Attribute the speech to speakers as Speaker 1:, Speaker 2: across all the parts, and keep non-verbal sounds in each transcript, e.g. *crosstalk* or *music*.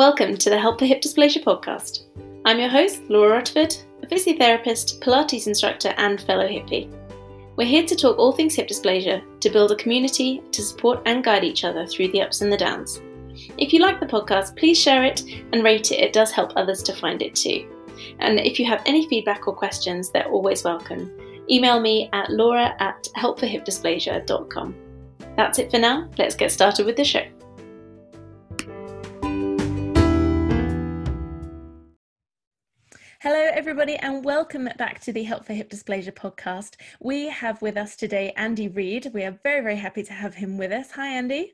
Speaker 1: Welcome to the Help for Hip Dysplasia podcast. I'm your host, Laura Rutherford, a physiotherapist, Pilates instructor, and fellow hippie. We're here to talk all things hip dysplasia, to build a community, to support and guide each other through the ups and the downs. If you like the podcast, please share it and rate it, it does help others to find it too. And if you have any feedback or questions, they're always welcome. Email me at laura at helpforhipdysplasia.com. That's it for now, let's get started with the show. Everybody, and welcome back to the Help for Hip Dysplasia podcast. We have with us today Andy Reid. We are very, very happy to have him with us. Hi, Andy.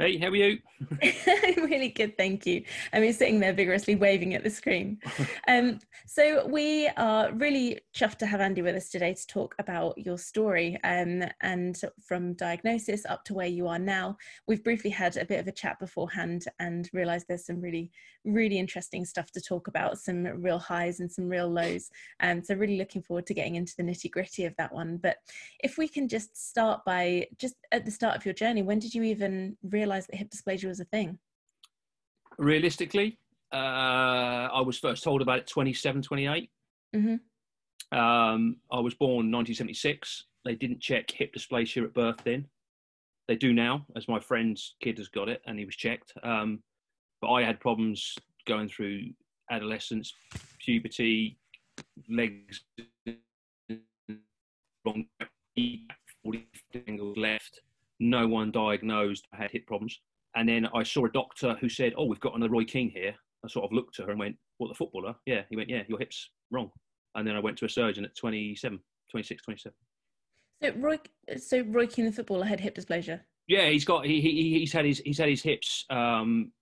Speaker 2: Hey, how are you? *laughs* *laughs*
Speaker 1: Really good, thank you. I mean, sitting there vigorously waving at the screen. *laughs* Um, so we are really chuffed to have Andy with us today to talk about your story um, and from diagnosis up to where you are now. We've briefly had a bit of a chat beforehand and realised there's some really, really interesting stuff to talk about, some real highs and some real lows. And um, so really looking forward to getting into the nitty gritty of that one. But if we can just start by just at the start of your journey, when did you even realise that hip dysplasia was a thing?
Speaker 2: Realistically, uh, I was first told about it 27, 28. Mm-hmm. Um, I was born 1976. They didn't check hip dysplasia at birth then. They do now, as my friend's kid has got it and he was checked. Um, but I had problems going through adolescence, puberty, legs wrong, 40 angles left, no one diagnosed I had hip problems. And then I saw a doctor who said, "Oh, we've got another Roy Keane here." I sort of looked at her and went, "What, the footballer?" Yeah. He went, "Yeah, your hip's wrong." And then I went to a surgeon at 27, 26, 27.
Speaker 1: So Roy, so Roy Keane, the footballer, had hip dysplasia.
Speaker 2: Yeah, he's got he, he he's had his he's had his hips um,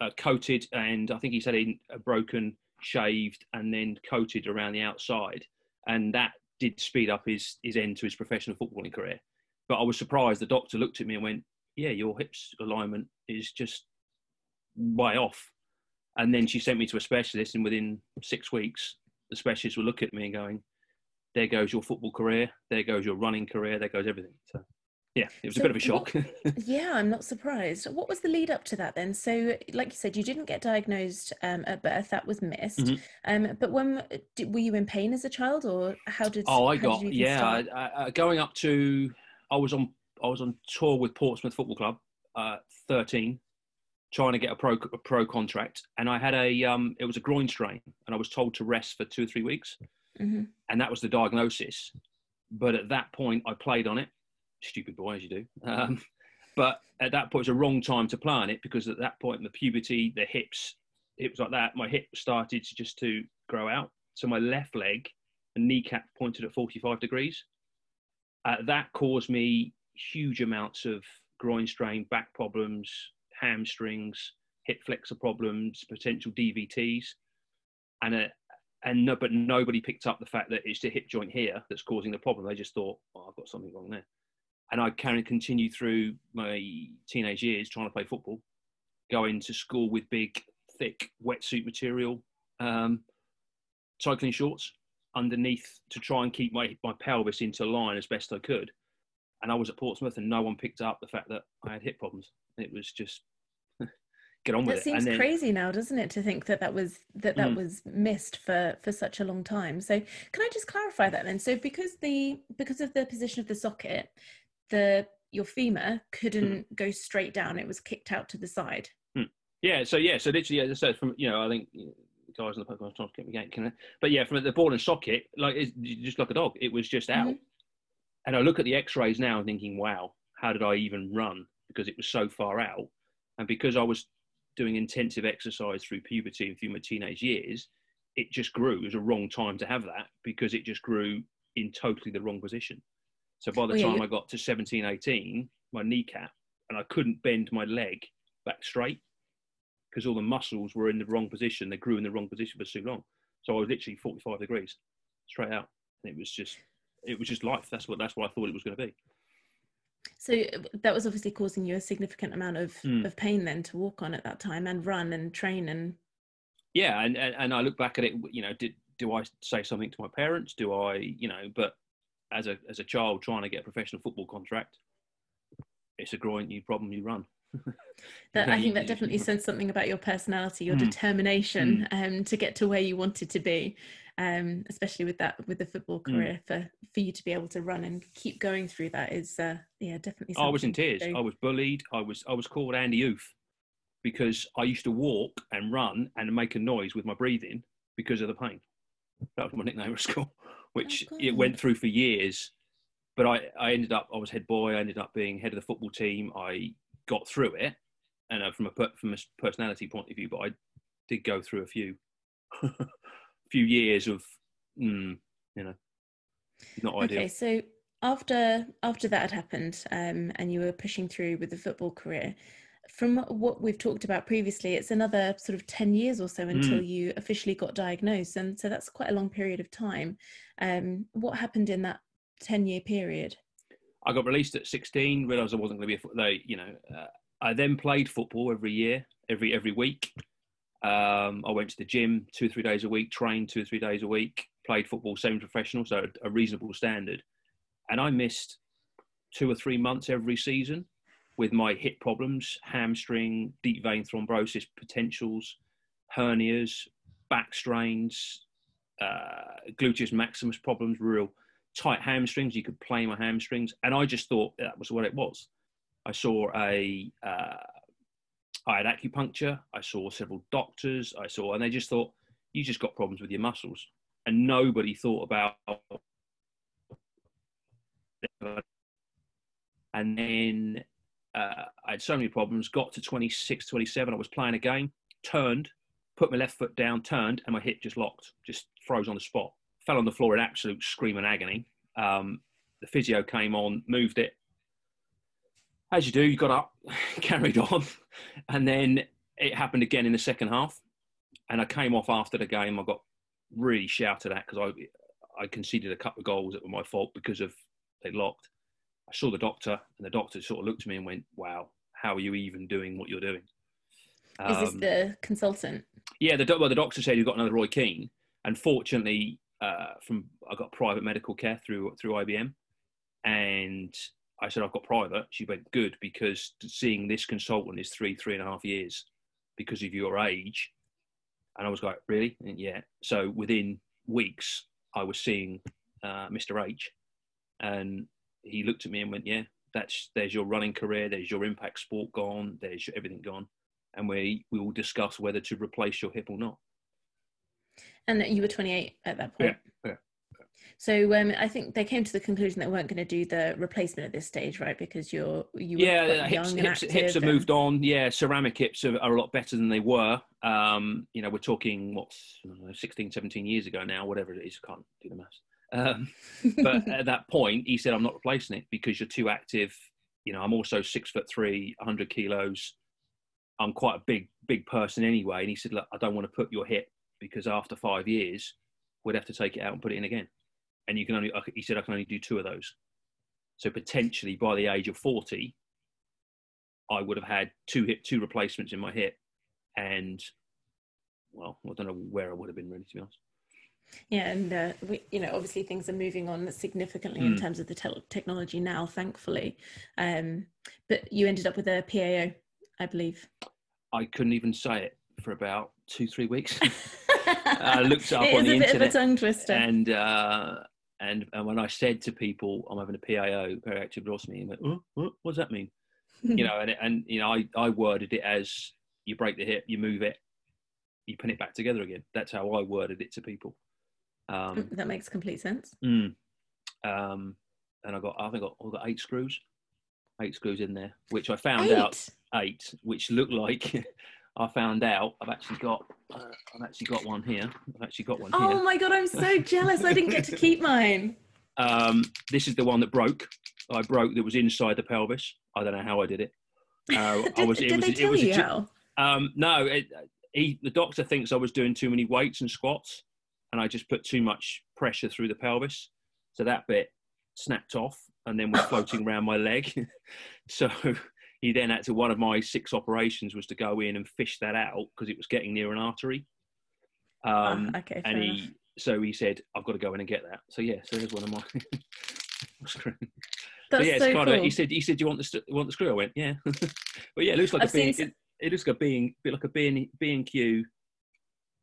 Speaker 2: uh, coated, and I think he's had a broken, shaved, and then coated around the outside, and that did speed up his his end to his professional footballing career. But I was surprised. The doctor looked at me and went, "Yeah, your hips alignment is just way off." And then she sent me to a specialist, and within six weeks, the specialist would look at me and going, "There goes your football career. There goes your running career. There goes everything." So, yeah, it was so a bit of a shock.
Speaker 1: What, *laughs* yeah, I'm not surprised. What was the lead up to that then? So, like you said, you didn't get diagnosed um, at birth; that was missed. Mm-hmm. Um, but when did, were you in pain as a child, or how did?
Speaker 2: Oh, I got yeah, I, I, going up to I was on I was on tour with Portsmouth Football Club, uh, 13, trying to get a pro a pro contract, and I had a um, it was a groin strain, and I was told to rest for two or three weeks, mm-hmm. and that was the diagnosis. But at that point, I played on it, stupid boy as you do. Um, but at that point, it's a wrong time to plan it because at that point, the puberty, the hips, hips like that, my hip started to just to grow out. So my left leg and kneecap pointed at 45 degrees. Uh, that caused me huge amounts of groin strain, back problems, hamstrings, hip flexor problems, potential DVTs, and a, uh, and no, but nobody picked up the fact that it's the hip joint here that's causing the problem. They just thought, "Oh, I've got something wrong there," and I kind of continued through my teenage years trying to play football, going to school with big, thick wetsuit material, um, cycling shorts, underneath to try and keep my, my pelvis into line as best I could. And I was at Portsmouth and no one picked up the fact that I had hip problems. It was just *laughs* get on with
Speaker 1: that
Speaker 2: it.
Speaker 1: seems then, crazy now, doesn't it, to think that that was that that mm. was missed for for such a long time. So can I just clarify that then? So because the because of the position of the socket, the your femur couldn't mm. go straight down; it was kicked out to the side.
Speaker 2: Mm. Yeah. So yeah. So literally, as I said, from you know, I think guys in the podcast trying to get me. Can But yeah, from the ball and socket, like it's just like a dog. It was just out. Mm-hmm. And I look at the X-rays now, thinking, wow, how did I even run? Because it was so far out, and because I was doing intensive exercise through puberty and through my teenage years, it just grew. It was a wrong time to have that because it just grew in totally the wrong position. So by the well, time yeah, I got to 17, 18, my kneecap, and I couldn't bend my leg back straight because all the muscles were in the wrong position. They grew in the wrong position for too long. So I was literally 45 degrees straight out. And it was just, it was just life. That's what, that's what I thought it was going to be.
Speaker 1: So uh, that was obviously causing you a significant amount of, mm. of pain then to walk on at that time and run and train and.
Speaker 2: Yeah. And, and, and I look back at it, you know, did, do I say something to my parents? Do I, you know, but as a, as a child trying to get a professional football contract, it's a growing you problem you run. *laughs*
Speaker 1: that, I think that definitely says something about your personality, your mm. determination mm. Um, to get to where you wanted to be. Um, especially with that with the football mm. career, mm. for for you to be able to run and keep going through that is uh, yeah definitely.
Speaker 2: I was in tears. I was bullied. I was I was called Andy Oof because I used to walk and run and make a noise with my breathing because of the pain. That was my nickname at school, which oh, it went through for years. But I, I ended up, I was head boy. I ended up being head of the football team. I got through it, and uh, from a from a personality point of view, but I did go through a few *laughs* few years of, mm, you know, not ideal.
Speaker 1: Okay, so after after that had happened, um, and you were pushing through with the football career, from what we've talked about previously, it's another sort of 10 years or so until mm. you officially got diagnosed. And so that's quite a long period of time. Um, what happened in that 10 year period?
Speaker 2: I got released at 16, realised I wasn't going to be a they, you know, uh, I then played football every year, every every week. Um, I went to the gym two or three days a week, trained two or three days a week, played football semi-professional, so a reasonable standard. And I missed two or three months every season with my hip problems, hamstring, deep vein thrombosis potentials, hernias, back strains, uh, gluteus maximus problems, real tight hamstrings. You could play my hamstrings, and I just thought that was what it was. I saw a, uh, I had acupuncture. I saw several doctors. I saw, and they just thought you just got problems with your muscles, and nobody thought about. And then uh, I had so many problems. Got to 26, 27. I was playing a game, turned, put my left foot down, turned, and my hip just locked, just froze on the spot. Fell on the floor in absolute scream and agony. Um, the physio came on, moved it. As you do, you got up, *laughs* carried on, and then it happened again in the second half. And I came off after the game. I got really shouted at because I I conceded a couple of goals that were my fault because of they locked. I saw the doctor, and the doctor sort of looked at me and went, "Wow, how are you even doing what you're doing?"
Speaker 1: Um, Is this um, the consultant?
Speaker 2: Yeah, the well, the doctor said you've got another Roy Keane, and fortunately, uh, from I got private medical care through through IBM, and I said I've got private. She went good because seeing this consultant is three three and a half years because of your age, and I was like, really? And yeah. So within weeks, I was seeing uh, Mr H, and he looked at me and went, "Yeah, that's there's your running career, there's your impact sport gone, there's your, everything gone, and we we will discuss whether to replace your hip or not."
Speaker 1: And you were 28 at that point.
Speaker 2: Yeah. yeah.
Speaker 1: So um, I think they came to the conclusion that weren't going to do the replacement at this stage, right? Because you're you
Speaker 2: yeah hips, hips, hips have and... moved on. Yeah, ceramic hips are, are, a lot better than they were. Um, you know, we're talking what 16, 17 years ago now, whatever it is. I can't do the maths. Um, *laughs* but at that point, he said, "I'm not replacing it because you're too active. You know, I'm also six foot three, 100 kilos. I'm quite a big, big person anyway." And he said, "Look, I don't want to put your hip because after five years, we'd have to take it out and put it in again. And you can only," he said, "I can only do two of those. So potentially by the age of 40, I would have had two hip, two replacements in my hip, and well, I don't know where I would have been really, to be honest."
Speaker 1: Yeah, and uh, we, you know, obviously things are moving on significantly mm. in hmm. terms of the te- technology now, thankfully. Um, but you ended up with a PAO, I believe.
Speaker 2: I couldn't even say it for about two, three weeks. *laughs* I looked up on the internet,
Speaker 1: tongue twister.
Speaker 2: and uh, and and when I said to people, "I'm having a PAO, periactive osteotomy," and went, oh, what, what does that mean? *laughs* you know, and and you know, I I worded it as you break the hip, you move it, you pin it back together again. That's how I worded it to people.
Speaker 1: Um, that makes complete sense.
Speaker 2: Mm, um, and I got, I think I got, I got eight screws, eight screws in there, which I found
Speaker 1: eight?
Speaker 2: out eight, which looked like *laughs* I found out I've actually got, uh, I've actually got one here. I've actually got one
Speaker 1: oh
Speaker 2: here.
Speaker 1: Oh my god, I'm so jealous! I didn't get to keep mine. *laughs*
Speaker 2: Um, this is the one that broke. I broke that was inside the pelvis. I don't know how I did it. *laughs*
Speaker 1: Uh, did, I was, did it was, they tell you a, how?
Speaker 2: Um, no, it, he, the doctor thinks I was doing too many weights and squats and I just put too much pressure through the pelvis. So that bit snapped off and then was floating around my leg. *laughs* so he then had to, one of my six operations was to go in and fish that out because it was getting near an artery.
Speaker 1: Um, okay.
Speaker 2: And he, so he said, I've got to go in and get that. So yeah, so there's one of my. *laughs*
Speaker 1: That's
Speaker 2: yeah,
Speaker 1: so cool.
Speaker 2: of. He said, "He said, do you want the st- want the screw?" I went, "Yeah." *laughs* but yeah, it looks like
Speaker 1: I've
Speaker 2: a B.
Speaker 1: seen
Speaker 2: It, it looks like a being, bit like a B and B and Q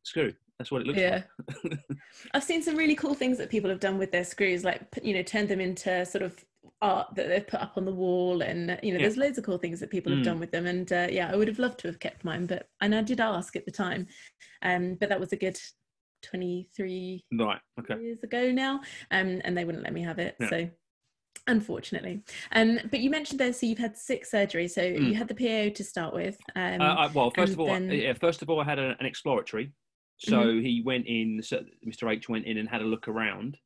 Speaker 2: screw. That's what it looks
Speaker 1: yeah.
Speaker 2: like. *laughs*
Speaker 1: I've seen some really cool things that people have done with their screws, like you know, turned them into sort of art that they've put up on the wall, and you know,
Speaker 2: Yeah.
Speaker 1: there's loads of cool things that people have
Speaker 2: Mm.
Speaker 1: done with them. And uh, yeah, I would have loved to have kept mine, but and I did ask at the time, um, but that was a good 23
Speaker 2: Right. Okay.
Speaker 1: years ago now, um, and they wouldn't let me have it.
Speaker 2: Yeah.
Speaker 1: So unfortunately, um, but you mentioned there, so you've had six surgeries. So
Speaker 2: Mm.
Speaker 1: you had the PAO to start with. Um,
Speaker 2: Uh, I, well, first of all,
Speaker 1: then-
Speaker 2: yeah, first of all, I had a, an exploratory. So he went in. So Mr. H went in and had a look around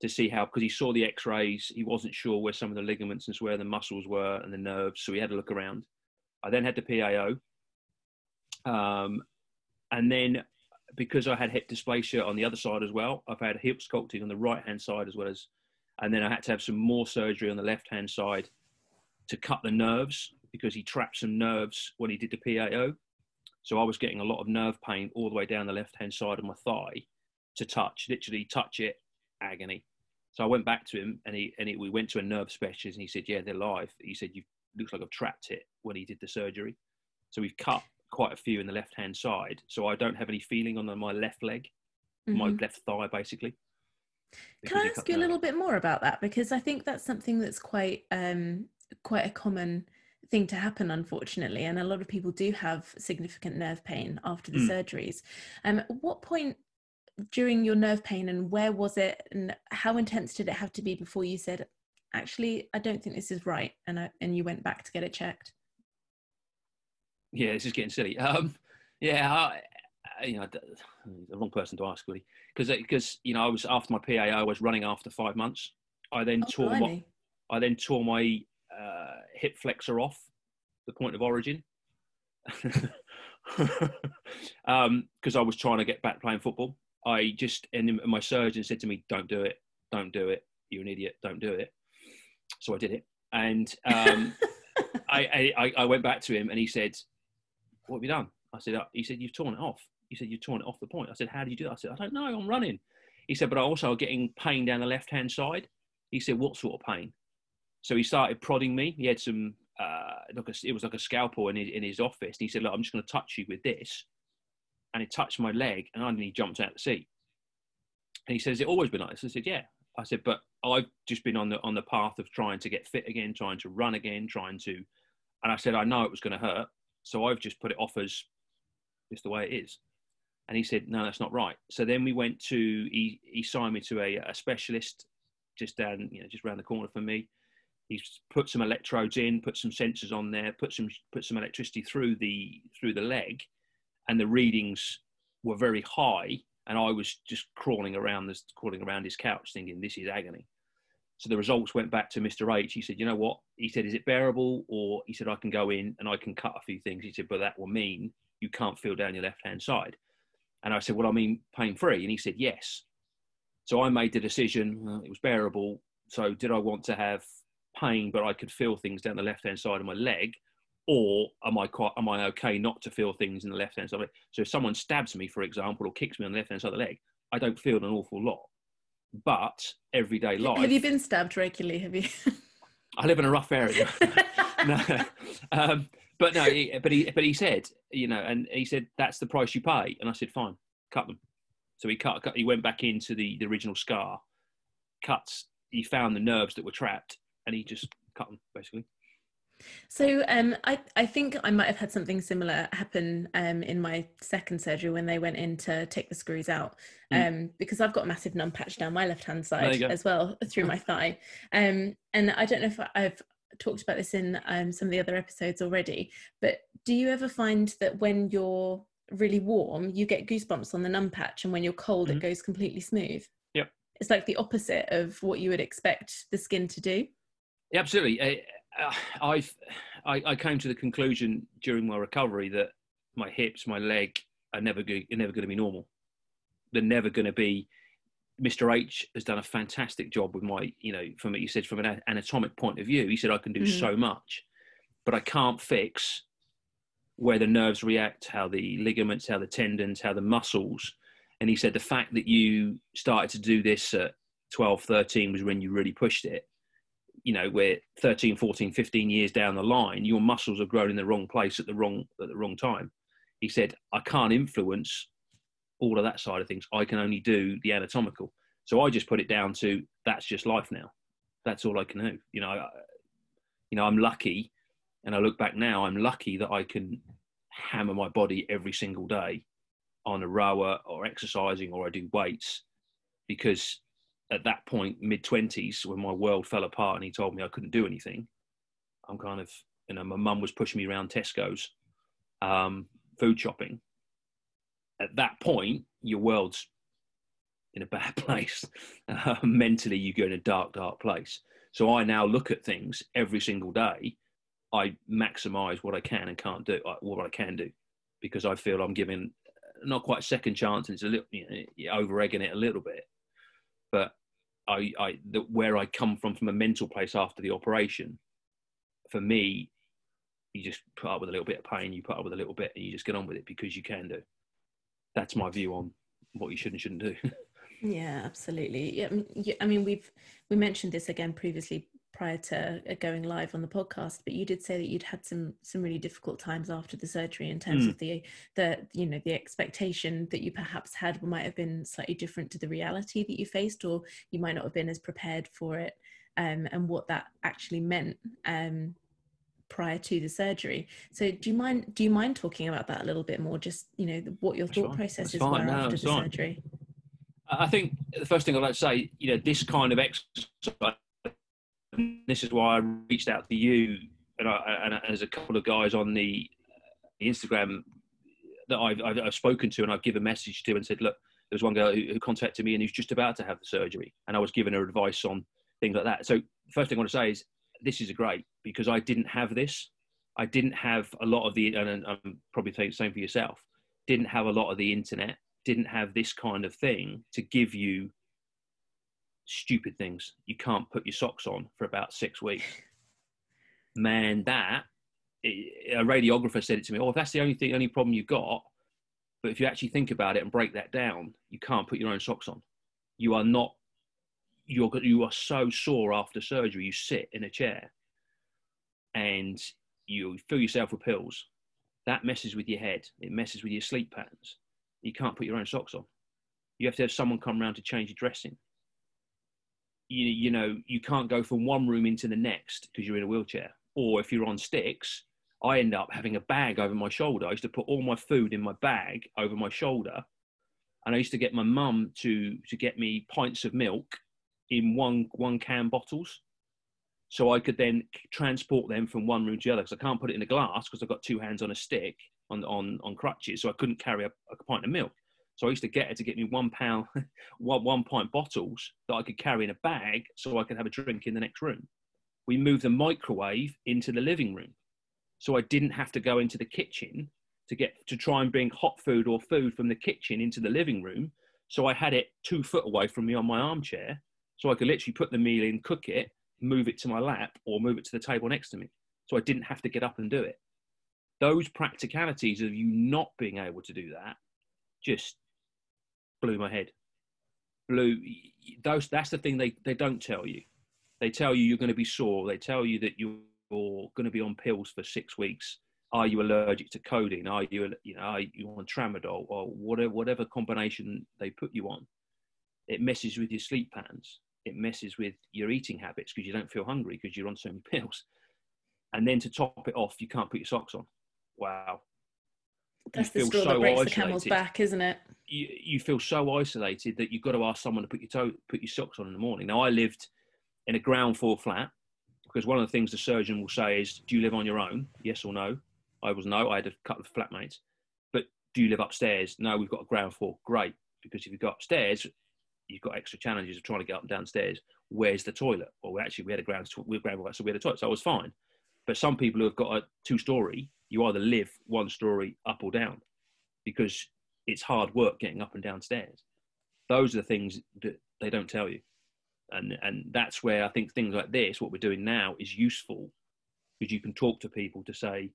Speaker 2: to see how because he saw the X-rays. He wasn't sure where some of the ligaments and where the muscles were and the nerves. So he had a look around. I then had the PAO, um, and then because I had hip dysplasia on the other side as well, I've had hip sculpting on the right hand side as well as, and then I had to have some more surgery on the left hand side to cut the nerves because he trapped some nerves when he did the PAO. So I was getting a lot of nerve pain all the way down the left hand side of my thigh to touch, literally touch it, agony. So I went back to him and he and he, we went to a nerve specialist and he said, "Yeah, they're live." He said, "You looks like I've trapped it when he did the surgery." So we've cut quite a few in the left hand side, so I don't have any feeling on the, my left leg, my
Speaker 1: mhm.
Speaker 2: left thigh, basically.
Speaker 1: Can I ask you a little bit more about that because I think that's something that's quite um, quite a common thing to happen, unfortunately, and a lot of people do have significant nerve pain after the
Speaker 2: Mm.
Speaker 1: surgeries. Um, at what point during your nerve pain and where was it, and how intense did it have to be before you said, "Actually, I don't think this is right," and I, and you went back to get it checked?
Speaker 2: Yeah, this is getting silly. Um, yeah, I, I- you know, the wrong person to ask really, because because you know I was after my PAO, I was running after five months. I then
Speaker 1: Oh,
Speaker 2: tore my. I then tore my uh, hip flexor off the point of origin *laughs* because I was trying to get back playing football. I just and my surgeon said to me, "Don't do it, don't do it. You're an idiot. Don't do it." So I did it, and um, *laughs* I, I I went back to him and he said, "What have you done?" I said, "Uh," "He said you've torn it off." He said you've torn it off the point. I said, "How did you do that?" I said, "I don't know. I'm running." He said, "But I also getting pain down the left hand side." He said, "What sort of pain?" So he started prodding me. He had some, uh, like a, it was like a scalpel in his, in his office. And he said, "Look, I'm just going to touch you with this," and he touched my leg, and I nearly jumped out the seat. And he says, it always been like this?" I said, "Yeah." I said, "But I've just been on the on the path of trying to get fit again, trying to run again, trying to," and I said, "I know it was going to hurt, so I've just put it off as just the way it is." And he said, "No, that's not right." So then we went to he he signed me to a, a specialist just down you know just around the corner from me. He's put some electrodes in, put some sensors on there, put some put some electricity through the through the leg, and the readings were very high. And I was just crawling around this crawling around his couch, thinking this is agony. So the results went back to Mr. H. He said, "You know what?" He said, "Is it bearable?" Or he said, "I can go in and I can cut a few things." He said, "But that will mean you can't feel down your left hand side." And I said, "Well, I mean pain free," and he said, "Yes." So I made the decision. Well, it was bearable. So did I want to have pain, but I could feel things down the left hand side of my leg, or am I quite am I okay not to feel things in the left hand side? So if someone stabs me, for example, or kicks me on the left hand side of the leg, I don't feel an awful lot. But everyday life,
Speaker 1: Have you been stabbed regularly? Have you? *laughs*
Speaker 2: I live in a rough area. *laughs* *laughs* no, um, but no, he, but he but he said, you know, and he said that's the price you pay, and I said fine, cut them. So he cut, cut he went back into the the original scar, cuts. He found the nerves that were trapped, and he just cut them basically.
Speaker 1: So um, I, I think I might have had something similar happen um, in my second surgery when they went in to take the screws out
Speaker 2: Mm.
Speaker 1: um, because I've got a massive numb patch down my left hand side as well *laughs* through my thigh. Um, and I don't know if I've talked about this in um, some of the other episodes already, but do you ever find that when you're really warm, you get goosebumps on the numb patch, and when you're cold,
Speaker 2: Mhm.
Speaker 1: it goes completely smooth?
Speaker 2: Yep.
Speaker 1: It's like the opposite of what you would expect the skin to do.
Speaker 2: Yeah, absolutely. Uh, uh, I've I, I came to the conclusion during my recovery that my hips, my leg are never go- are never going to be normal. They're never going to be. Mr. H has done a fantastic job with my, you know, from he said from an anatomic point of view, he said I can do
Speaker 1: Mhm.
Speaker 2: so much, but I can't fix where the nerves react, how the ligaments, how the tendons, how the muscles. And he said the fact that you started to do this at 12, 13 was when you really pushed it you know, we're 13, 14, 15 years down the line, your muscles have grown in the wrong place at the wrong at the wrong time. He said, I can't influence all of that side of things. I can only do the anatomical. So I just put it down to that's just life now. That's all I can do. You know, I, you know, I'm lucky, and I look back now, I'm lucky that I can hammer my body every single day on a rower or exercising or I do weights because at that point, mid 20s, when my world fell apart and he told me I couldn't do anything, I'm kind of, you know, my mum was pushing me around Tesco's um, food shopping. At that point, your world's in a bad *laughs* place. Uh, mentally, you go in a dark, dark place. So I now look at things every single day. I maximize what I can and can't do, uh, what I can do, because I feel I'm giving not quite a second chance, and it's a little, you know, over egging it a little bit but I, I the, where I come from from a mental place after the operation, for me, you just put up with a little bit of pain, you put up with a little bit, and you just get on with it because you can do. That's my view on what you should and shouldn't do. *laughs*
Speaker 1: yeah, absolutely. Yeah, I mean, we've we mentioned this again previously prior to uh, going live on the podcast but you did say that you'd had some some really difficult times after the surgery in terms mm. of the the you know the expectation that you perhaps had might have been slightly different to the reality that you faced or you might not have been as prepared for it um, and what that actually meant um, prior to the surgery. So do you mind do you mind talking about that a little bit more? Just you know what your thought processes were after the fine. surgery.
Speaker 2: I think the first thing I'd like to say, you know, this kind of exercise this is why I reached out to you and, I, and there's a couple of guys on the uh, Instagram that I've, I've, I've, spoken to and I've given a message to and said, look, there's one girl who, who, contacted me and who's just about to have the surgery, and I was giving her advice on things like that. So first thing I want to say is this is great because I didn't have this. I didn't have a lot of the, and I'm probably saying the same for yourself. Didn't have a lot of the internet. Didn't have this kind of thing to give you stupid things. You can't put your socks on for about six weeks. *laughs* Man, that a radiographer said it to me. Oh, if that's the only thing, only problem you've got, but if you actually think about it and break that down, you can't put your own socks on. You are not. You're you are so sore after surgery. You sit in a chair, and you fill yourself with pills. That messes with your head. It messes with your sleep patterns. You can't put your own socks on. You have to have someone come around to change your dressing you, you know you can't go from one room into the next because you're in a wheelchair. Or if you're on sticks i end up having a bag over my shoulder. I used to put all my food in my bag over my shoulder and i used to get my mum to to get me pints of milk in one one can bottles. So i could then transport them from one room to the other because i can't put it in a glass because i've got two hands on a stick on on on crutches so i couldn't carry a, a pint of milk so I used to get her to get me one pound, *laughs* one, one pint bottles that I could carry in a bag so I could have a drink in the next room. We moved the microwave into the living room. So I didn't have to go into the kitchen to get to try and bring hot food or food from the kitchen into the living room. So I had it two foot away from me on my armchair. So I could literally put the meal in, cook it, move it to my lap, or move it to the table next to me. So I didn't have to get up and do it. Those practicalities of you not being able to do that just blew my head. Blew those. That's the thing they they don't tell you. They tell you you're going to be sore. They tell you that you're going to be on pills for six weeks. Are you allergic to codeine? Are you you know are you on tramadol or whatever whatever combination they put you on? It messes with your sleep patterns. It messes with your eating habits because you don't feel hungry because you're on so many *laughs* pills. And then to top it off, you can't put your socks on. Wow,
Speaker 1: that's the straw so that breaks isolated. the camel's back, isn't it?
Speaker 2: You, you feel so isolated that you've got to ask someone to put your toe, put your socks on in the morning. Now, I lived in a ground floor flat because one of the things the surgeon will say is, "Do you live on your own? Yes or no?" I was no. I had a couple of flatmates. But do you live upstairs? No, we've got a ground floor. Great, because if you go upstairs, you've got extra challenges of trying to get up and downstairs. Where's the toilet? Well, actually, we had a ground, we ground floor, so we had a toilet, so I was fine. But some people who have got a two-story you either live one story up or down because it's hard work getting up and downstairs. Those are the things that they don't tell you. And, and that's where I think things like this, what we're doing now, is useful because you can talk to people to say,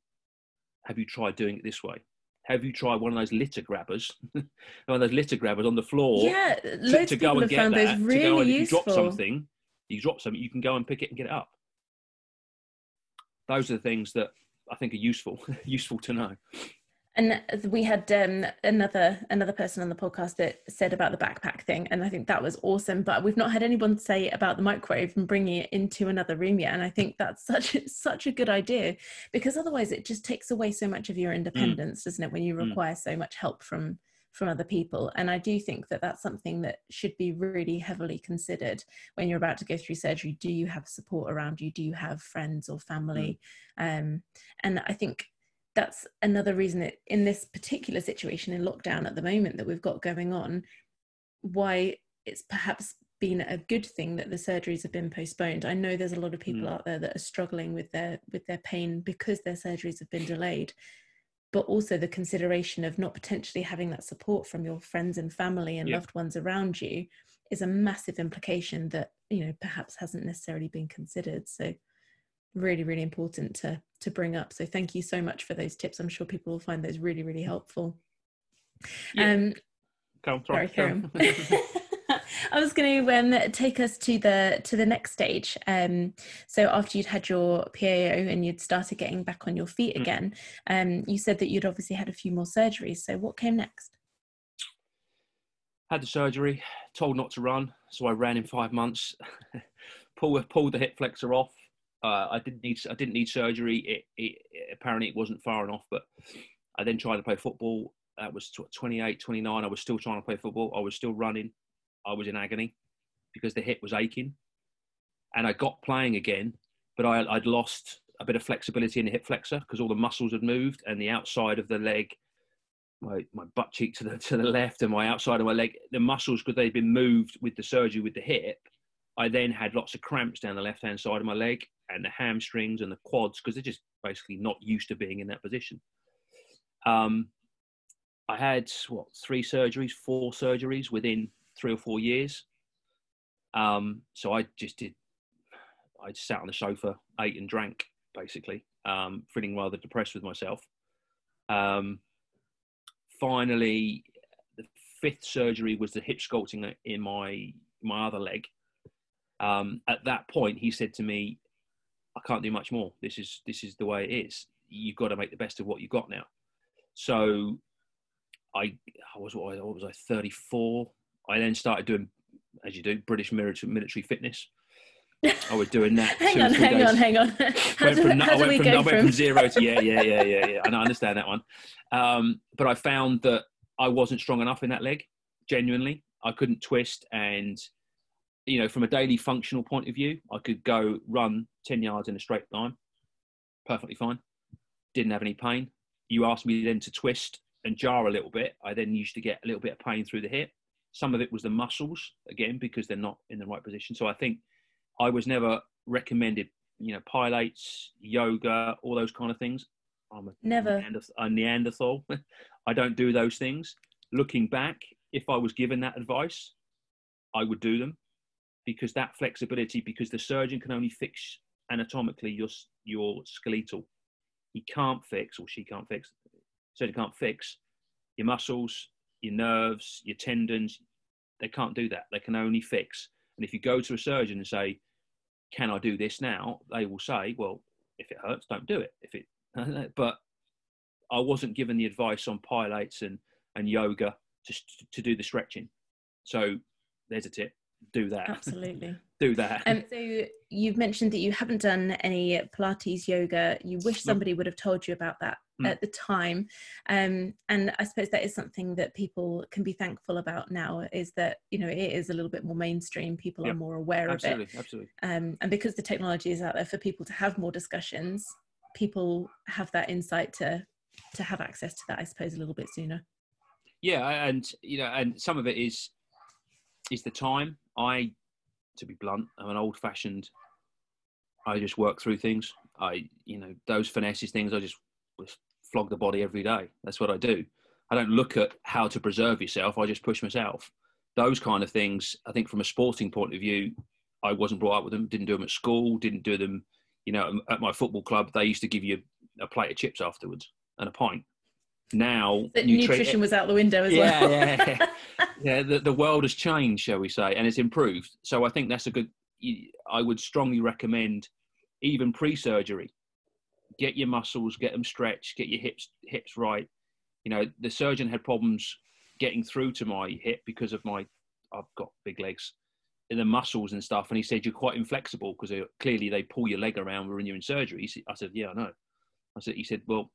Speaker 2: Have you tried doing it this way? Have you tried one of those litter grabbers? *laughs* one of those litter grabbers on the floor
Speaker 1: yeah, to, to go and get that.
Speaker 2: Really to go and, if you drop something, you drop something, you can go and pick it and get it up. those are the things that I think are useful *laughs* useful to know.
Speaker 1: And we had um, another another person on the podcast that said about the backpack thing, and I think that was awesome. But we've not had anyone say about the microwave and bringing it into another room yet. And I think that's *laughs* such such a good idea because otherwise it just takes away so much of your mm. independence, mm. doesn't it? When you mm. require mm. so much help from from other people. And I do think that that's something that should be really heavily considered when you're about to go through surgery. Do you have support around you? Do you have friends or family? Mm. Um, and I think that's another reason that in this particular situation in lockdown at the moment that we've got going on, why it's perhaps been a good thing that the surgeries have been postponed. I know there's a lot of people mm. out there that are struggling with their with their pain because their surgeries have been delayed but also the consideration of not potentially having that support from your friends and family and loved ones around you is a massive implication that you know perhaps hasn't necessarily been considered. So really really important to to bring up. So thank you so much for those tips. I'm sure people will find those really really helpful.
Speaker 2: Yeah. um Come, sorry,
Speaker 1: sorry, *laughs* I was going to um, take us to the to the next stage. Um, so after you'd had your PAO and you'd started getting back on your feet mm. again, um, you said that you'd obviously had a few more surgeries. So what came next?
Speaker 2: Had the surgery, told not to run, so I ran in five months. *laughs* pulled pulled the hip flexor off. Uh, I didn't need I didn't need surgery. It, it, it, apparently it wasn't far enough, but I then tried to play football. That was 28, 29. I was still trying to play football. I was still running. I was in agony because the hip was aching. And I got playing again, but I, I'd lost a bit of flexibility in the hip flexor because all the muscles had moved and the outside of the leg, my, my butt cheek to the, to the left and my outside of my leg, the muscles, because they'd been moved with the surgery with the hip, I then had lots of cramps down the left hand side of my leg and the hamstrings and the quads because they're just basically not used to being in that position. Um, I had what three surgeries, four surgeries within three or four years. Um, so I just did. I just sat on the sofa, ate and drank, basically, um, feeling rather depressed with myself. Um, finally, the fifth surgery was the hip sculpting in my my other leg. Um, at that point, he said to me, "I can't do much more. This is this is the way it is. You've got to make the best of what you've got now." So, I, I was what, was I 34 I then started doing, as you do, British military, military fitness. I was doing that. *laughs*
Speaker 1: hang on, hang on, hang on,
Speaker 2: How do, from, how do we from, go I went from... from zero to yeah, yeah, yeah, yeah, yeah. And I understand that one. Um, but I found that I wasn't strong enough in that leg. Genuinely, I couldn't twist, and you know, from a daily functional point of view, I could go run ten yards in a straight line, perfectly fine. Didn't have any pain. You asked me then to twist and jar a little bit. I then used to get a little bit of pain through the hip. Some of it was the muscles again because they're not in the right position. So I think I was never recommended, you know, pilates, yoga, all those kind of things. I'm a
Speaker 1: never.
Speaker 2: A Neanderthal. *laughs* I don't do those things. Looking back, if I was given that advice, I would do them because that flexibility, because the surgeon can only fix anatomically your your skeletal. He can't fix, or she can't fix, surgeon can't fix your muscles, your nerves, your tendons. They can't do that. They can only fix. And if you go to a surgeon and say, "Can I do this now?" they will say, "Well, if it hurts, don't do it." If it, *laughs* but I wasn't given the advice on pilates and and yoga to to do the stretching. So there's a tip do that.
Speaker 1: Absolutely. *laughs*
Speaker 2: do that.
Speaker 1: And um, so you've mentioned that you haven't done any Pilates yoga. You wish somebody would have told you about that mm. at the time. Um, and I suppose that is something that people can be thankful about now is that, you know, it is a little bit more mainstream. People are more aware
Speaker 2: absolutely,
Speaker 1: of
Speaker 2: it. Absolutely.
Speaker 1: Um, and because the technology is out there for people to have more discussions, people have that insight to to have access to that, I suppose, a little bit sooner.
Speaker 2: Yeah, and you know, and some of it is is the time. I, to be blunt, I'm an old fashioned. I just work through things. I, you know, those finesses things. I just flog the body every day. That's what I do. I don't look at how to preserve yourself. I just push myself. Those kind of things. I think from a sporting point of view, I wasn't brought up with them. Didn't do them at school. Didn't do them. You know, at my football club, they used to give you a plate of chips afterwards and a pint now
Speaker 1: nutri- nutrition was out the window as
Speaker 2: yeah,
Speaker 1: well.
Speaker 2: yeah, *laughs* yeah. The, the world has changed, shall we say, and it's improved. So I think that's a good. I would strongly recommend, even pre-surgery, get your muscles, get them stretched, get your hips hips right. You know, the surgeon had problems getting through to my hip because of my I've got big legs in the muscles and stuff. And he said you're quite inflexible because uh, clearly they pull your leg around when you're in surgery. I said, yeah, I know. I said, he said, well,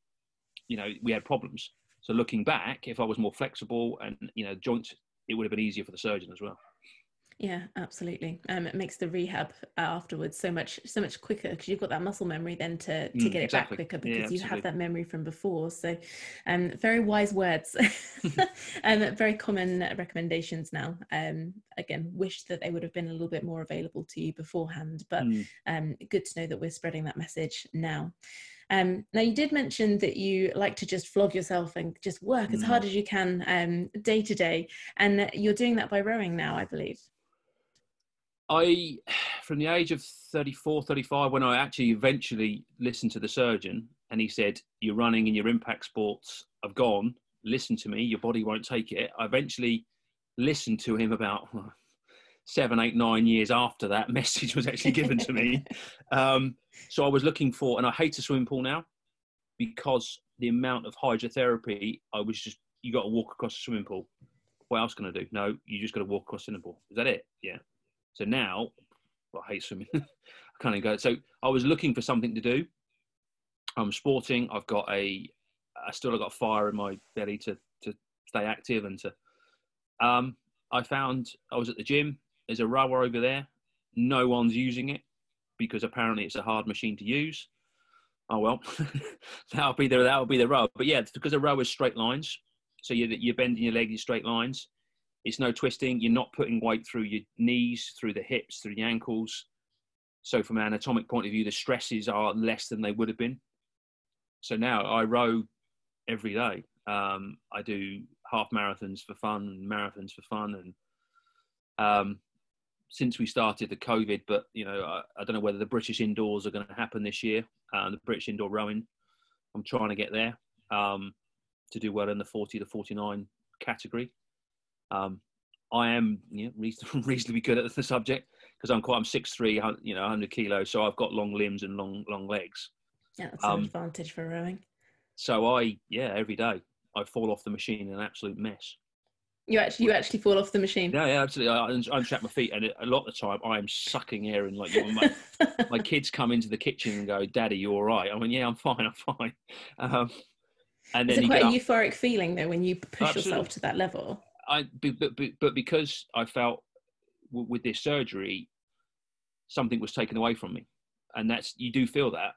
Speaker 2: you know, we had problems. So looking back, if I was more flexible and you know joints, it would have been easier for the surgeon as well.
Speaker 1: Yeah, absolutely. Um, it makes the rehab afterwards so much so much quicker because you've got that muscle memory then to to mm, get it exactly. back quicker because yeah, you have that memory from before. So, um, very wise words, and *laughs* *laughs* um, very common recommendations now. Um, again, wish that they would have been a little bit more available to you beforehand, but mm. um, good to know that we're spreading that message now. Um, now, you did mention that you like to just flog yourself and just work as hard as you can um, day to day, and you're doing that by rowing now, I believe.
Speaker 2: I, *sighs* from the age of 34, 35, when I actually eventually listened to the surgeon and he said, You're running in your impact sports have gone, listen to me, your body won't take it. I eventually listened to him about seven, eight, nine years after that *laughs* message was actually given to me. *laughs* Um, so I was looking for, and I hate a swimming pool now because the amount of hydrotherapy, I was just, you got to walk across the swimming pool. What else can I do? No, you just got to walk across the swimming pool. Is that it? Yeah. So now, well, I hate swimming. *laughs* I can't even go. So I was looking for something to do. I'm sporting. I've got a, I still have got fire in my belly to to stay active and to. Um, I found I was at the gym. There's a rower over there. No one's using it because apparently it's a hard machine to use. Oh well, *laughs* that'll be the that'll be the row. But yeah, because a row is straight lines, so you're you're bending your leg in straight lines. It's no twisting. You're not putting weight through your knees, through the hips, through the ankles. So, from an anatomic point of view, the stresses are less than they would have been. So now I row every day. Um, I do half marathons for fun, marathons for fun, and um, since we started the COVID, but you know, I, I, don't know whether the British indoors are going to happen this year. Uh, the British indoor rowing, I'm trying to get there um, to do well in the 40 to 49 category. Um, I am you know, *laughs* reasonably, good at the subject because I'm quite I'm six three, you know, 100 kilos, so I've got long limbs and long long legs.
Speaker 1: Yeah, that's um, an advantage for rowing.
Speaker 2: So I yeah, every day I fall off the machine in an absolute mess.
Speaker 1: You actually, you actually fall off the machine.
Speaker 2: Yeah, yeah, absolutely. I unstrap my feet, and a lot of the time I am sucking air in. Like my, *laughs* my kids come into the kitchen and go, "Daddy, you all right?" I mean, "Yeah, I'm fine. I'm fine." *laughs* Um,
Speaker 1: and then it's quite a euphoric feeling though when you push absolutely. yourself to that level.
Speaker 2: I but, but, because I felt with this surgery, something was taken away from me, and that's you do feel that.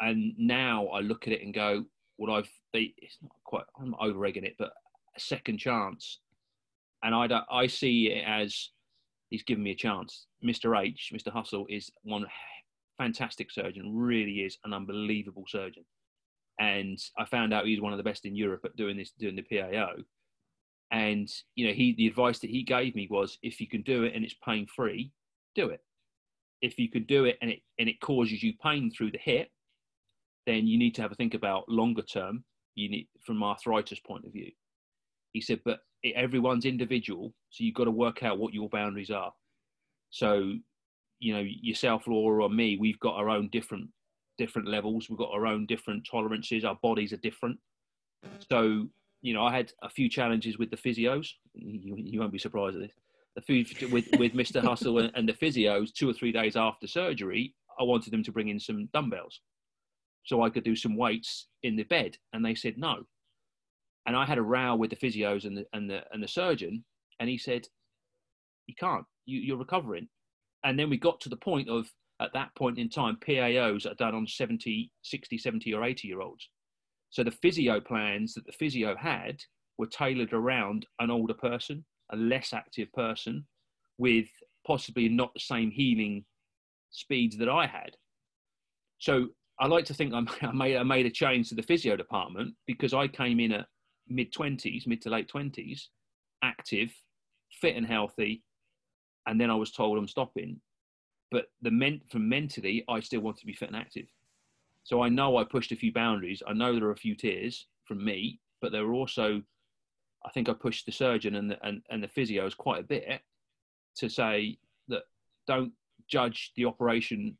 Speaker 2: And now I look at it and go, well, I've it's not quite I'm over egging it, but a second chance, and I don't, I see it as he's given me a chance. Mr. H, Mr. Hustle is one fantastic surgeon, really is an unbelievable surgeon. And I found out he's one of the best in Europe at doing this, doing the PAO. And you know, he the advice that he gave me was, if you can do it and it's pain free, do it. If you can do it and it and it causes you pain through the hip, then you need to have a think about longer term. You need from arthritis point of view. He said, but everyone's individual, so you've got to work out what your boundaries are. So, you know, yourself, Laura, or me, we've got our own different different levels. We've got our own different tolerances. Our bodies are different. So you know, I had a few challenges with the physios. You, you won't be surprised at this. The food with with Mr. Hustle and, and the physios. Two or three days after surgery, I wanted them to bring in some dumbbells, so I could do some weights in the bed, and they said no. And I had a row with the physios and the and the and the surgeon, and he said, "You can't. You, you're recovering." And then we got to the point of at that point in time, PAOs are done on 70, 60, 70, or 80 year olds. So the physio plans that the physio had were tailored around an older person, a less active person, with possibly not the same healing speeds that I had. So I like to think I *laughs* made, I made a change to the physio department because I came in at mid 20s, mid to late 20s, active, fit and healthy, and then I was told I'm stopping. But the men, from mentally, I still wanted to be fit and active. So I know I pushed a few boundaries. I know there are a few tears from me, but there were also, I think I pushed the surgeon and the, and, and the physios quite a bit to say that don't judge the operation.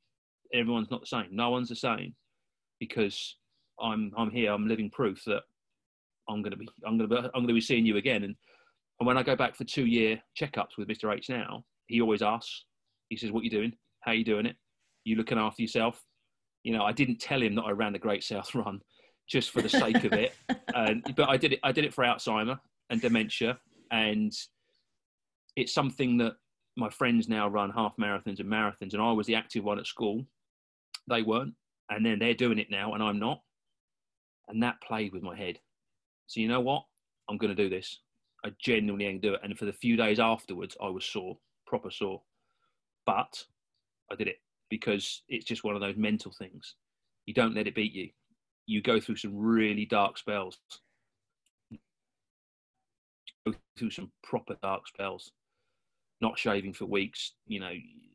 Speaker 2: Everyone's not the same. No one's the same. because I'm I'm here. I'm living proof that I'm going to be I'm going to be I'm going to be seeing you again. And and when I go back for two year checkups with Mr H now, he always asks. He says, "What you doing? How you doing it? You looking after yourself?" You know, I didn't tell him that I ran the Great South *laughs* Run just for the sake of it, but I did it. I did it for Alzheimer and dementia, and it's something that my friends now run half marathons and marathons, and I was the active one at school. They weren't, and then they're doing it now, and I'm not, and that played with my head. So you know what? I'm going to do this. I genuinely ain't do it. And for the few days afterwards, I was sore, proper sore, but I did it because it's just one of those mental things. You don't let it beat you. You go through some really dark spells. Go through some proper dark spells not shaving for weeks, you know,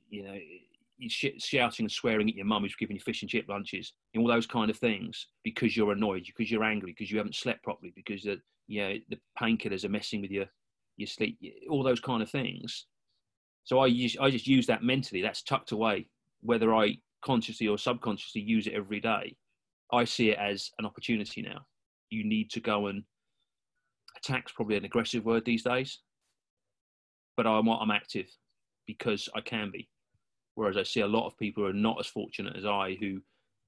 Speaker 2: you know, shouting and swearing at your mum who's giving you fish and chip lunches, and all those kind of things because you're annoyed, because you're angry, because you haven't slept properly, because the you know, the painkillers are messing with your your sleep, all those kind of things. So I use I just use that mentally. That's tucked away, whether I consciously or subconsciously use it every day. I see it as an opportunity now. You need to go and attack's probably an aggressive word these days but I'm I'm active because I can be. Whereas I see a lot of people who are not as fortunate as I, who,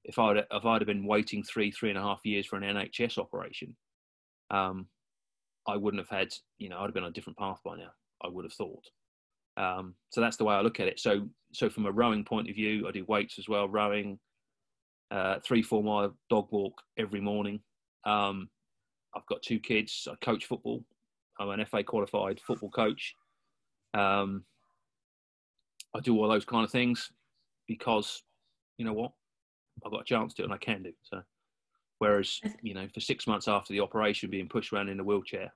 Speaker 2: if I'd if I'd have been waiting three three and a half years for an NHS operation, um, I wouldn't have had you know I'd have been on a different path by now. I would have thought. Um, so that's the way I look at it. So so from a rowing point of view, I do weights as well, rowing, uh, three four mile dog walk every morning. Um, I've got two kids. I coach football. I'm an FA qualified football coach. Um, I do all those kind of things because you know what, I've got a chance to, do it and I can do. So, whereas you know, for six months after the operation, being pushed around in a wheelchair,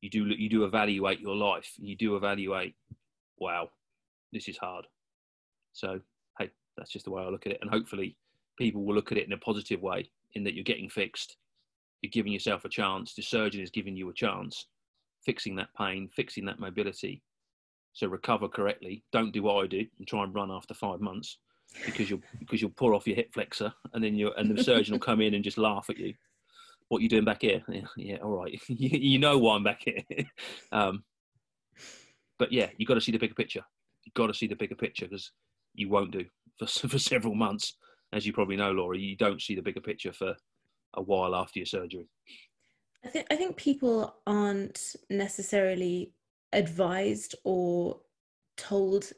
Speaker 2: you do you do evaluate your life. You do evaluate, wow, this is hard. So, hey, that's just the way I look at it, and hopefully, people will look at it in a positive way, in that you're getting fixed, you're giving yourself a chance. The surgeon is giving you a chance, fixing that pain, fixing that mobility, so recover correctly. Don't do what I do and try and run after five months because you'll because you'll pull off your hip flexor and then you and the surgeon will come in and just laugh at you. What are you doing back here? Yeah, *laughs* yeah all right. *laughs* you, know why I'm back here. *laughs* um, but yeah, you've got to see the bigger picture. You've got to see the bigger picture because you won't do for *laughs* for several months, as you probably know, Laura. You don't see the bigger picture for a while after your surgery.
Speaker 1: I think I think people aren't necessarily advised or told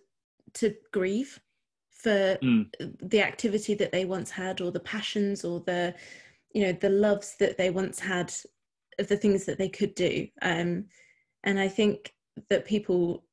Speaker 1: to grieve for mm. the activity that they once had or the passions or the you know the loves that they once had of the things that they could do um, and i think that people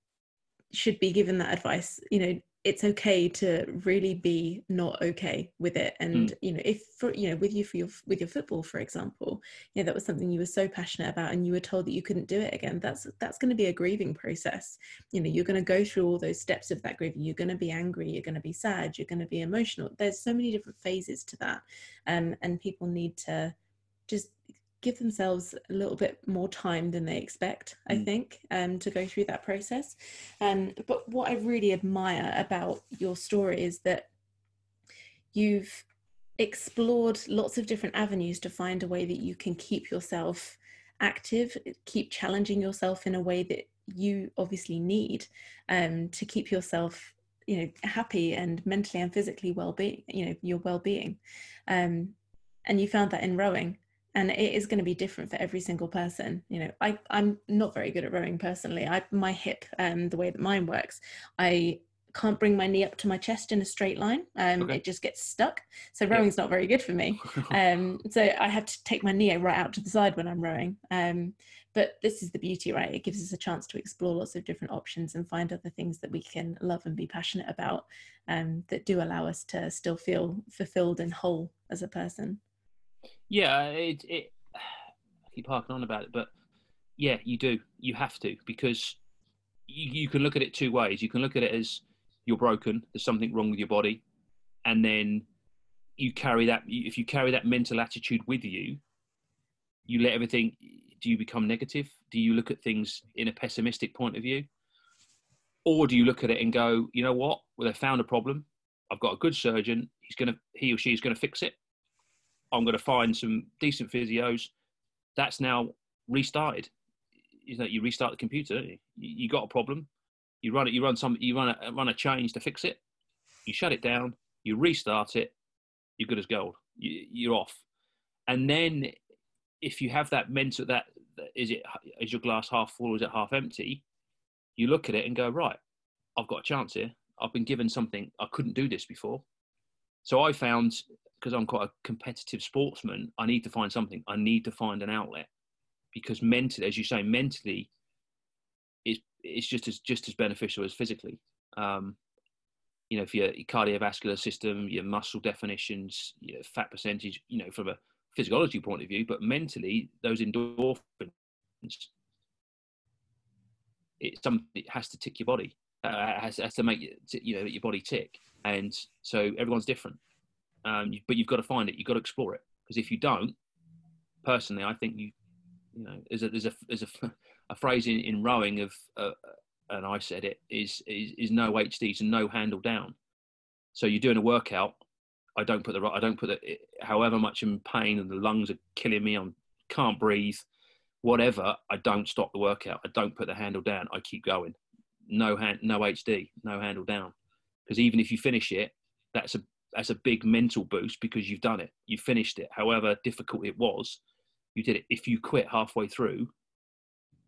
Speaker 1: should be given that advice you know it's okay to really be not okay with it. And mm. you know if for you know with you for your with your football for example you know that was something you were so passionate about and you were told that you couldn't do it again that's that's going to be a grieving process. You know you're going to go through all those steps of that grieving. You're going to be angry you're going to be sad you're going to be emotional. There's so many different phases to that. Um, and people need to just give themselves a little bit more time than they expect, I mm. think, um, to go through that process. Um, but what I really admire about your story is that you've explored lots of different avenues to find a way that you can keep yourself active, keep challenging yourself in a way that you obviously need um, to keep yourself you know happy and mentally and physically well-being you know your well-being um, and you found that in rowing and it is going to be different for every single person you know. I i'm not very good at rowing personally. I my hip um the way that mine works i can't bring my knee up to my chest in a straight line um okay. it just gets stuck. So rowing's yeah. not very good for me. *laughs* Um so i have to take my knee right out to the side when i'm rowing. Um but this is the beauty right? It gives us a chance to explore lots of different options and find other things that we can love and be passionate about um that do allow us to still feel fulfilled and whole as a person
Speaker 2: yeah, it, it. I keep harking on about it, but yeah, you do. You have to because you, you can look at it two ways. You can look at it as you're broken. There's something wrong with your body, and then you carry that. If you carry that mental attitude with you, you let everything. Do you become negative? Do you look at things in a pessimistic point of view? Or do you look at it and go, you know what? Well, they found a problem. I've got a good surgeon. He's gonna, he or she is gonna fix it I'm going to find some decent physios. That's now restarted. You know, you restart the computer. You? you got a problem. You run it. You run some. You run a run a change to fix it. You shut it down. You restart it. You're good as gold. You, you're off. And then, if you have that mental that is it is your glass half full or is it half empty? You look at it and go right. I've got a chance here. I've been given something. I couldn't do this before. So I found because I'm quite a competitive sportsman, I need to find something. I need to find an outlet because mentally, as you say, mentally, it's it's just as just as beneficial as physically. Um, you know, for your, your, cardiovascular system, your muscle definitions, your fat percentage, you know, from a physiology point of view, but mentally, those endorphins, it's something it has to tick your body, uh, has, has to make you know your body tick, and so everyone's different. Um, but you've got to find it. You've got to explore it because if you don't, personally, I think you, you know, there's a there's a there's a, a phrase in, in rowing of, uh, and I said it is, is is no HD, and no handle down. So you're doing a workout. I don't put the I don't put the however much in pain and the lungs are killing me. I can't breathe, whatever. I don't stop the workout. I don't put the handle down. I keep going. No hand, no HD, no handle down. Because even if you finish it, that's a that's a big mental boost because you've done it, you finished it. However difficult it was, you did it. If you quit halfway through,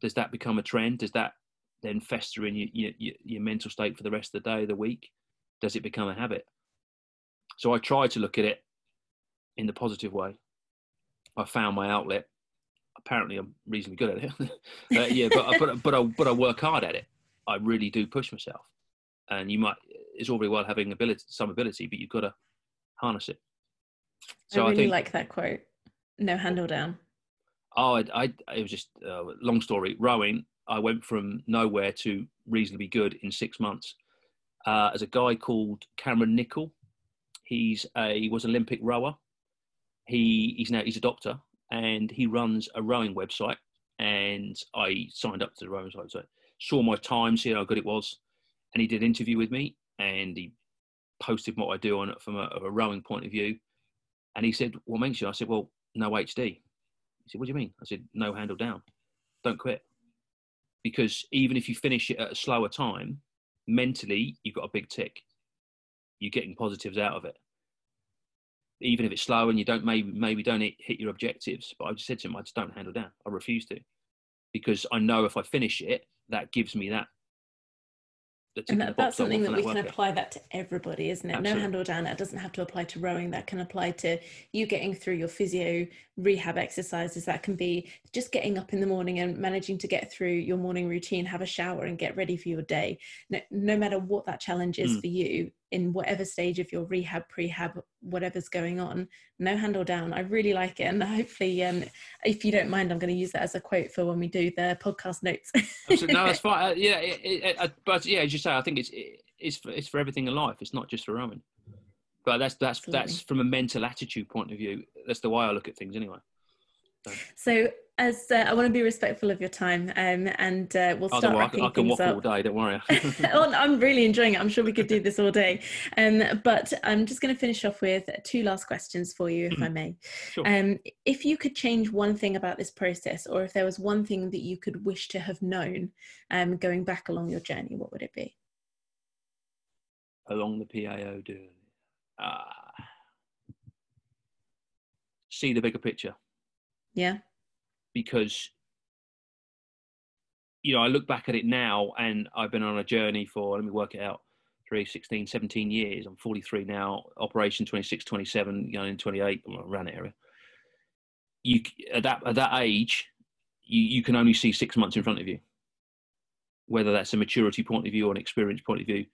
Speaker 2: does that become a trend? Does that then fester in your, your, your mental state for the rest of the day, the week? Does it become a habit? So I try to look at it in the positive way. I found my outlet. Apparently, I'm reasonably good at it. *laughs* uh, yeah, but but but I but I work hard at it. I really do push myself. And you might it's all very well having ability, some ability, but you've got to harness it.
Speaker 1: So I really I think, like that quote. No handle down.
Speaker 2: Oh, I, I it was just uh, long story. Rowing, I went from nowhere to reasonably good in six months. Uh, as a guy called Cameron Nichol, he's a he was Olympic rower. He he's now he's a doctor and he runs a rowing website. And I signed up to the rowing website, saw my time, see how good it was, and he did an interview with me and he posted what I do on it from a, a rowing point of view. And he said, "What makes you?" I said, "Well, no HD." He said, "What do you mean?" I said, "No handle down. Don't quit." Because even if you finish it at a slower time, mentally you've got a big tick. You're getting positives out of it. Even if it's slow and you don't maybe maybe don't hit, hit your objectives, but I just said to him, I just don't handle down. I refuse to, because I know if I finish it, that gives me that
Speaker 1: and that, that's something that we can apply that to everybody isn't it Absolutely. no handle down that doesn't have to apply to rowing that can apply to you getting through your physio rehab exercises that can be just getting up in the morning and managing to get through your morning routine have a shower and get ready for your day no, no matter what that challenge is mm. for you in whatever stage of your rehab, prehab, whatever's going on, no handle down. I really like it, and *laughs* hopefully, um, if you don't mind, I'm going to use that as a quote for when we do the podcast notes.
Speaker 2: no, *laughs* that's fine. Uh, yeah, it, it, uh, but yeah, as you say, I think it's it, it's for, it's for everything in life. It's not just for Roman. But that's that's Absolutely. that's from a mental attitude point of view. That's the way I look at things, anyway.
Speaker 1: So, as uh, I want to be respectful of your time, um, and uh, we'll start wrapping
Speaker 2: I, I can
Speaker 1: things
Speaker 2: up. all day. Don't worry. *laughs*
Speaker 1: oh, I'm really enjoying it. I'm sure we could do this all day. Um, but I'm just going to finish off with two last questions for you, if. I may. Sure. Um, if you could change one thing about this process, or if there was one thing that you could wish to have known, um, going back along your journey, what would it be?
Speaker 2: Along the PAO journey, uh, see the bigger picture
Speaker 1: yeah.
Speaker 2: Because, you know, I look back at it now and I've been on a journey for, let me work it out, 3, 16, 17 years. I'm 43 now, operation 26, 27, going in 28, around that area. You, at that, at that age, you, you can only see six months in front of you, whether that's a maturity point of view or an experience point of view.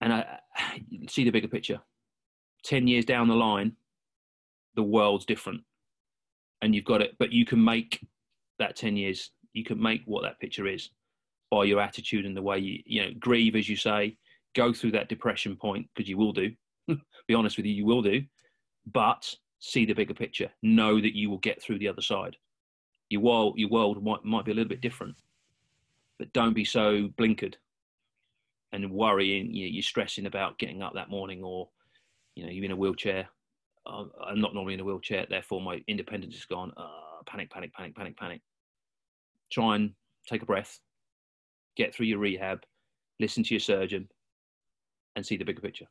Speaker 2: And I *sighs* see the bigger picture. 10 years down the line, the world's different and you've got it. But you can make that ten years. You can make what that picture is by your attitude and the way you you know grieve, as you say, go through that depression point because you will do. *laughs* Be honest with you, you will do. But see the bigger picture. Know that you will get through the other side. Your world, your world might might be a little bit different, but don't be so blinkered and worrying. You know, you're stressing about getting up that morning, or you know, you're in a wheelchair I'm not normally in a wheelchair, therefore my independence is gone. Uh, panic, panic, panic, panic, panic. Try and take a breath, get through your rehab, listen to your surgeon, and see the bigger picture.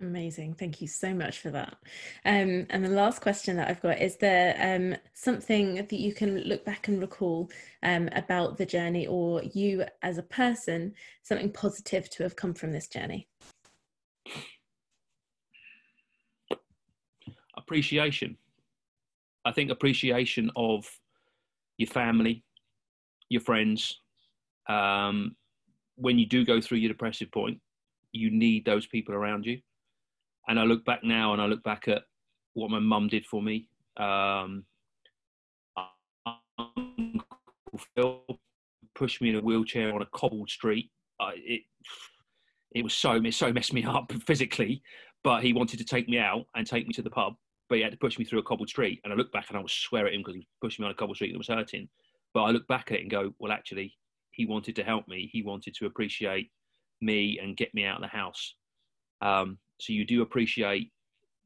Speaker 1: Amazing. Thank you so much for that. Um, and the last question that I've got is there um, something that you can look back and recall um, about the journey or you as a person, something positive to have come from this journey?
Speaker 2: Appreciation. I think appreciation of your family, your friends. Um, when you do go through your depressive point, you need those people around you and I look back now and I look back at what my mum did for me. Um, Phil pushed me in a wheelchair on a cobbled street. I, it it was so it so messed me up *laughs* physically, but he wanted to take me out and take me to the pub, but he had to push me through a cobbled street. And I look back and I would swear at him because he pushed me on a cobbled street and it was hurting. But I look back at it and go, well, actually, he wanted to help me. He wanted to appreciate me and get me out of the house. Um, so you do appreciate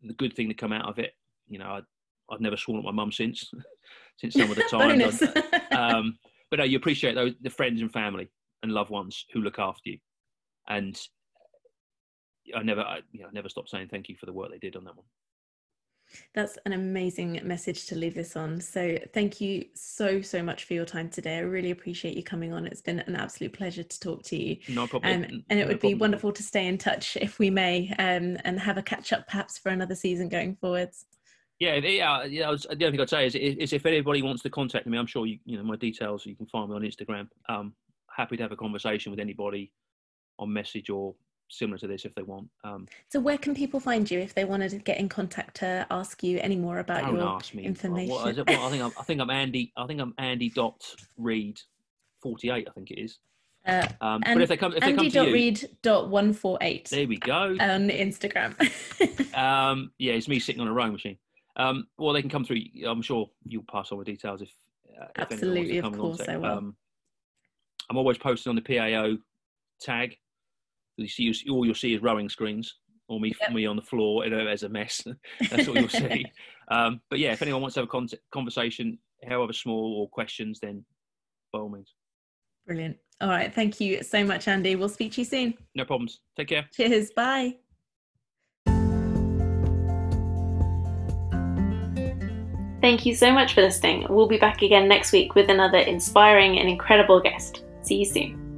Speaker 2: the good thing to come out of it. You know, I, I've never sworn at my mum since, *laughs* since some of the *laughs* times. um, but no, you appreciate those the friends and family and loved ones who look after you, and I never, I, you know, never stop saying thank you for the work they did on that one.
Speaker 1: That's an amazing message to leave this on. So, thank you so, so much for your time today. I really appreciate you coming on. It's been an absolute pleasure to talk to you.
Speaker 2: No problem. Um,
Speaker 1: and it
Speaker 2: no
Speaker 1: would
Speaker 2: problem.
Speaker 1: be wonderful to stay in touch *laughs* if we may um, and have a catch up perhaps for another season going forwards.
Speaker 2: Yeah, yeah. yeah was, the only thing I'd say is, is, if anybody wants to contact me, I'm sure you, you know my details. You can find me on Instagram. Um, happy to have a conversation with anybody on message or similar to this if they want. Um,
Speaker 1: so where can people find you if they wanted to get in contact to ask you any more about your ask me. information?
Speaker 2: What, what, I think I'm, I think I'm Andy. I think I'm Andy dot Reed, forty eight. I think it is. Uh, um, and, but if they come, if
Speaker 1: Andy
Speaker 2: they come to
Speaker 1: Reed dot one four eight.
Speaker 2: There we go.
Speaker 1: On Instagram. *laughs*
Speaker 2: um, yeah, it's me sitting on a rowing machine. Um, well, they can come through. I'm sure you'll pass on the details if.
Speaker 1: Uh, if Absolutely, of course, I will. Um,
Speaker 2: I'm always posting on the PAO tag you see, you, all you'll see is rowing screens or me, yep. me on the floor you know, as a mess. *laughs* That's all you'll see. *laughs* Um, but yeah, if anyone wants to have a con- conversation, however small, or questions, then by all means.
Speaker 1: Brilliant. All right. Thank you so much, Andy. We'll speak to you soon.
Speaker 2: No problems. Take care.
Speaker 1: Cheers. Bye. Thank you so much for listening. We'll be back again next week with another inspiring and incredible guest. See you soon.